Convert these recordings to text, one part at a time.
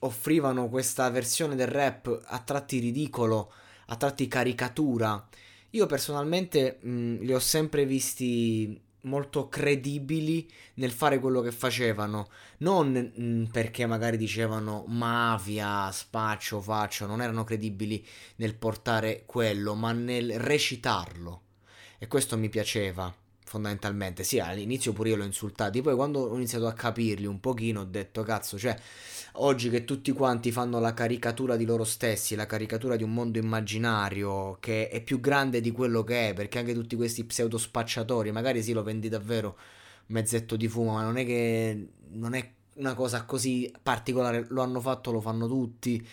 offrivano questa versione del rap a tratti ridicolo, a tratti caricatura. Io personalmente mh, li ho sempre visti molto credibili nel fare quello che facevano, non mh, perché magari dicevano mafia, spaccio, faccio, non erano credibili nel portare quello, ma nel recitarlo. E questo mi piaceva fondamentalmente. Sì, all'inizio pure io l'ho insultati, poi quando ho iniziato a capirli un pochino ho detto cazzo, cioè oggi che tutti quanti fanno la caricatura di loro stessi, la caricatura di un mondo immaginario che è più grande di quello che è, perché anche tutti questi pseudo spacciatori, magari sì lo vendi davvero mezzetto di fumo, ma non è che non è una cosa così particolare, lo hanno fatto, lo fanno tutti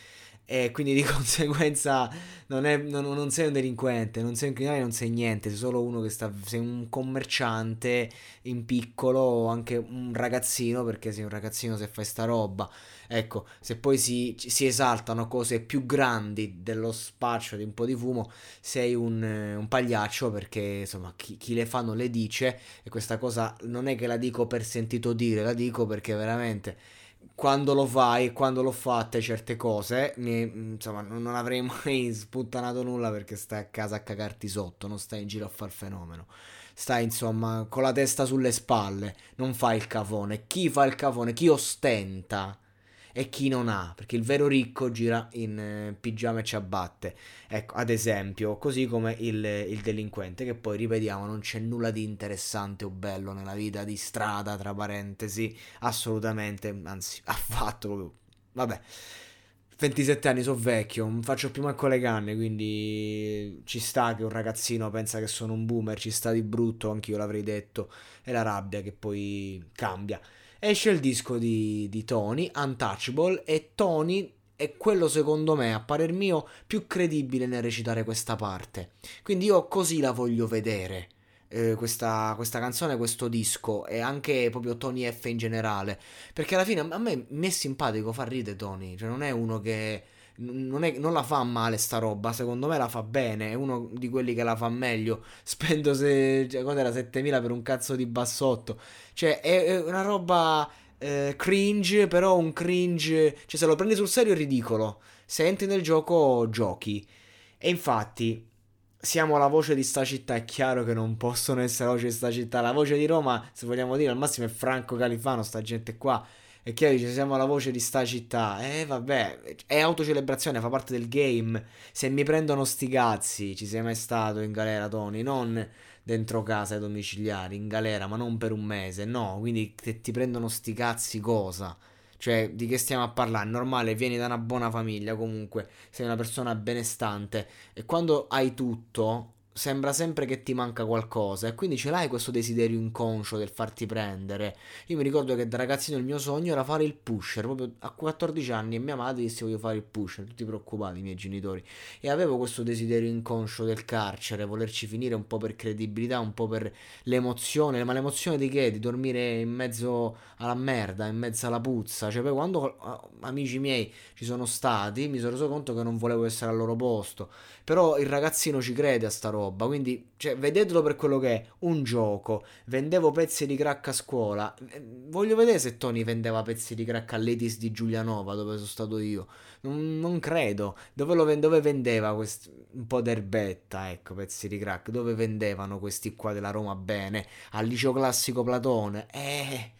e quindi di conseguenza non, è, non, non, sei un delinquente, non sei un criminale, non sei niente, sei solo uno che sta, sei un commerciante in piccolo o anche un ragazzino perché sei un ragazzino se fai sta roba. Ecco, se poi si, si esaltano cose più grandi dello spaccio di un po' di fumo, sei un, un pagliaccio perché insomma chi, chi le fa non le dice e questa cosa non è che la dico per sentito dire, la dico perché veramente quando lo fai e quando l'ho fatte certe cose, mi, insomma, non avrei mai sputtanato nulla perché stai a casa a cagarti sotto, non stai in giro a far fenomeno. Stai insomma con la testa sulle spalle, non fai il cafone. Chi fa il cafone? Chi ostenta? E chi non ha, perché il vero ricco gira in eh, pigiama e ciabatte. Ecco, ad esempio, così come il, il, delinquente, che poi ripetiamo, non c'è nulla di interessante o bello nella vita di strada, tra parentesi, assolutamente, anzi, affatto proprio. Vabbè. 27 anni, sono vecchio, non faccio più manco le canne, quindi ci sta che un ragazzino pensa che sono un boomer, ci sta di brutto, anch'io l'avrei detto, è la rabbia che poi cambia esce il disco di, di Tony, Untouchable, e Tony è quello secondo me, a parer mio, più credibile nel recitare questa parte. Quindi io così la voglio vedere. Eh, questa, questa, canzone, questo disco e anche proprio Tony F in generale perché alla fine a me mi è simpatico fa ridere Tony cioè non è uno che non, è, non, la fa male sta roba, secondo me la fa bene, è uno di quelli che la fa meglio. Spendo se, cioè, quando era 7000 per un cazzo di bassotto. Cioè, è, è una roba eh, cringe, però un cringe, cioè se lo prendi sul serio è ridicolo. Se entri nel gioco, giochi. E infatti, siamo la voce di sta città, è chiaro che non possono essere la voce di sta città. La voce di Roma, se vogliamo dire, al massimo è Franco Califano, sta gente qua e chiaro dice siamo la voce di sta città. Eh vabbè, è autocelebrazione, fa parte del game. Se mi prendono sti cazzi, ci sei mai stato in galera Tony? Non dentro casa ai domiciliari, in galera, ma non per un mese, no. Quindi se ti prendono sti cazzi cosa? Cioè, di che stiamo a parlare? Normale, vieni da una buona famiglia, comunque, sei una persona benestante. E quando hai tutto, sembra sempre che ti manca qualcosa e quindi ce l'hai questo desiderio inconscio del farti prendere. Io mi ricordo che da ragazzino il mio sogno era fare il pusher, proprio a 14 anni e mia madre disse voglio fare il pusher, tutti preoccupati i miei genitori e avevo questo desiderio inconscio del carcere, volerci finire un po' per credibilità, un po' per l'emozione, ma l'emozione di che? Di dormire in mezzo alla merda, in mezzo alla puzza, cioè poi quando ah, amici miei ci sono stati mi sono reso conto che non volevo essere al loro posto, però il ragazzino ci crede a sta roba roba. Quindi, cioè, vedetelo per quello che è un gioco. Vendevo pezzi di crack a scuola. Eh, voglio vedere se Tony vendeva pezzi di crack all'Etis di Giulianova, dove sono stato io. Non, non credo. Dove, lo, dove vendeva quest, un po' d'erbetta, ecco, pezzi di crack? Dove vendevano questi qua della Roma bene? Al liceo classico Platone? Eh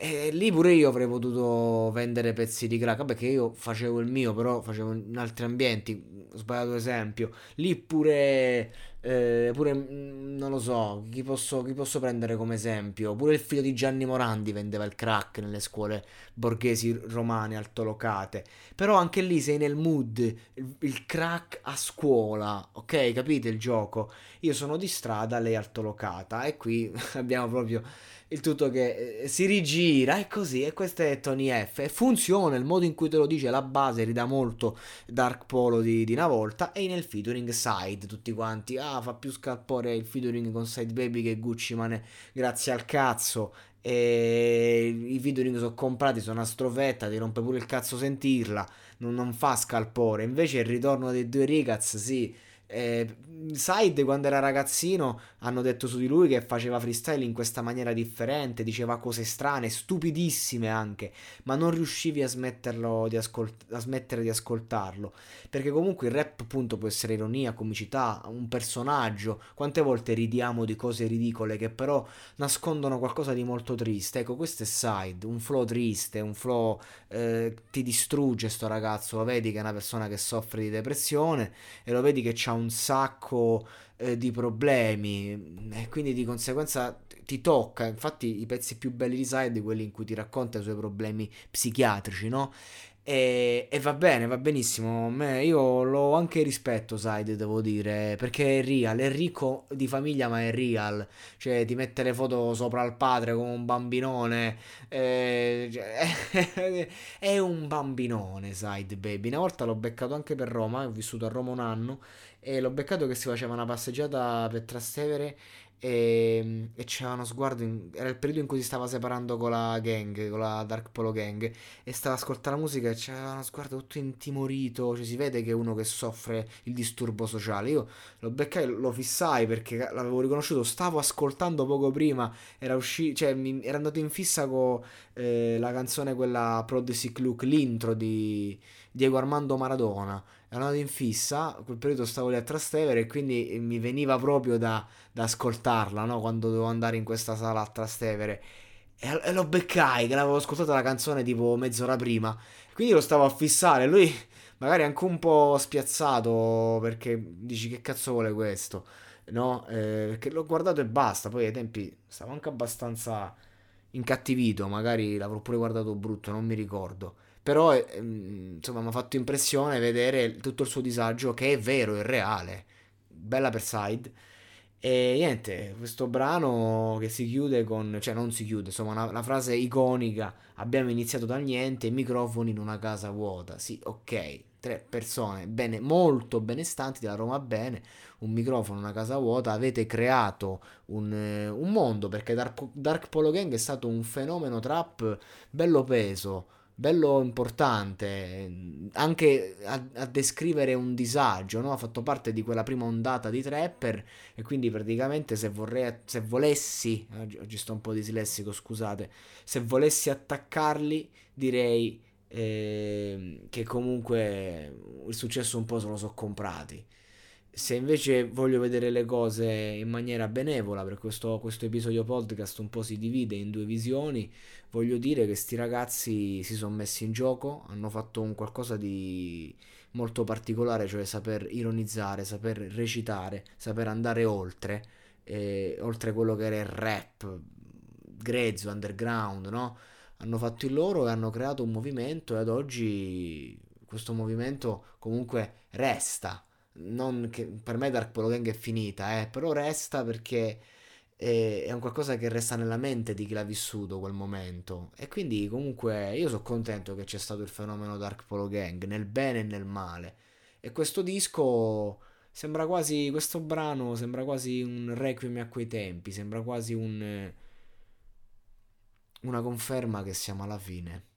e lì pure io avrei potuto vendere pezzi di crack. Vabbè, che io facevo il mio, però facevo in altri ambienti. Ho sbagliato esempio. Lì pure Eh, pure, mm, non lo so, chi posso, chi posso prendere come esempio? Pure il figlio di Gianni Morandi vendeva il crack nelle scuole borghesi romane altolocate. Però anche lì sei nel mood, il, il crack a scuola, ok? Capite il gioco? Io sono di strada, lei altolocata e qui abbiamo proprio il tutto che eh, si rigira e così e questo è Tony F. E funziona il modo in cui te lo dice la base ridà molto Dark Polo di, di una volta e nel featuring side tutti quanti. Ah fa più scalpore il featuring con Side Baby che Gucci Mane grazie al cazzo. E i featuring sono comprati sono una strofetta ti rompe pure il cazzo sentirla non, non fa scalpore. Invece il ritorno dei due Rigaz sì eh, Side quando era ragazzino hanno detto su di lui che faceva freestyle in questa maniera differente, diceva cose strane, stupidissime anche, ma non riuscivi a, di ascolt- a smettere di ascoltarlo, perché comunque il rap appunto può essere ironia, comicità, un personaggio, quante volte ridiamo di cose ridicole che però nascondono qualcosa di molto triste, ecco questo è Side, un flow triste, un flow eh, ti distrugge sto ragazzo, lo vedi che è una persona che soffre di depressione e lo vedi che ha un sacco eh, di problemi e quindi di conseguenza ti tocca. Infatti, i pezzi più belli di Side quelli in cui ti racconta i suoi problemi psichiatrici, no? E, e, va bene, va benissimo. io l'ho anche rispetto, Side, devo dire, perché è real, è ricco di famiglia, ma è real. Cioè, ti mette le foto sopra il padre come un bambinone. Eh, cioè, è un bambinone, Side Baby. Una volta l'ho beccato anche per Roma, ho vissuto a Roma un anno e l'ho beccato che si faceva una passeggiata per Trastevere e, e c'era uno sguardo, in, era il periodo in cui si stava separando con la gang, con la Dark Polo Gang, e stava ascoltando la musica e c'era uno sguardo tutto intimorito, cioè si vede che è uno che soffre il disturbo sociale. Io lo beccai, lo fissai perché l'avevo riconosciuto, stavo ascoltando poco prima, era uscito, cioè mi, era andato in fissa con eh, la canzone quella Prod Sick Look, l'intro di Diego Armando Maradona ero andato in fissa, quel periodo stavo lì a Trastevere e quindi mi veniva proprio da, da ascoltarla, no? Quando dovevo andare in questa sala a Trastevere. E, e lo beccai, che l'avevo ascoltata la canzone tipo mezz'ora prima. Quindi lo stavo a fissare, lui magari anche un po' spiazzato perché dici che cazzo vuole questo, no? Eh, perché l'ho guardato e basta, poi ai tempi stavo anche abbastanza incattivito, magari l'avrò pure guardato brutto, non mi ricordo. Però ehm, insomma mi ha fatto impressione vedere tutto il suo disagio che è vero, è reale. Bella per side. E niente, questo brano che si chiude con, cioè non si chiude, insomma, una, una, frase iconica. Abbiamo iniziato dal niente, microfoni in una casa vuota. Sì, ok, tre persone bene, molto benestanti della Roma Bene, un microfono, una casa vuota. Avete creato un, un mondo perché Dark, Dark Polo Gang è stato un fenomeno trap bello peso bello importante anche a, a, descrivere un disagio, no? ha fatto parte di quella prima ondata di trapper e quindi praticamente se, vorrei, se volessi, oggi sto un po' dislessico scusate, se volessi attaccarli direi eh, che comunque il successo un po' se lo so comprati. Se invece voglio vedere le cose in maniera benevola, per questo, questo episodio podcast un po' si divide in due visioni, voglio dire che sti ragazzi si sono messi in gioco, hanno fatto un qualcosa di molto particolare, cioè saper ironizzare, saper recitare, saper andare oltre, eh, oltre quello che era il rap grezzo, underground, no? Hanno fatto il loro e hanno creato un movimento e ad oggi questo movimento comunque resta non che per me Dark Polo Gang è finita, eh, però resta perché è, è, un qualcosa che resta nella mente di chi l'ha vissuto quel momento. E quindi comunque io sono contento che c'è stato il fenomeno Dark Polo Gang, nel bene e nel male. E questo disco sembra quasi, questo brano sembra quasi un requiem a quei tempi, sembra quasi un, una conferma che siamo alla fine.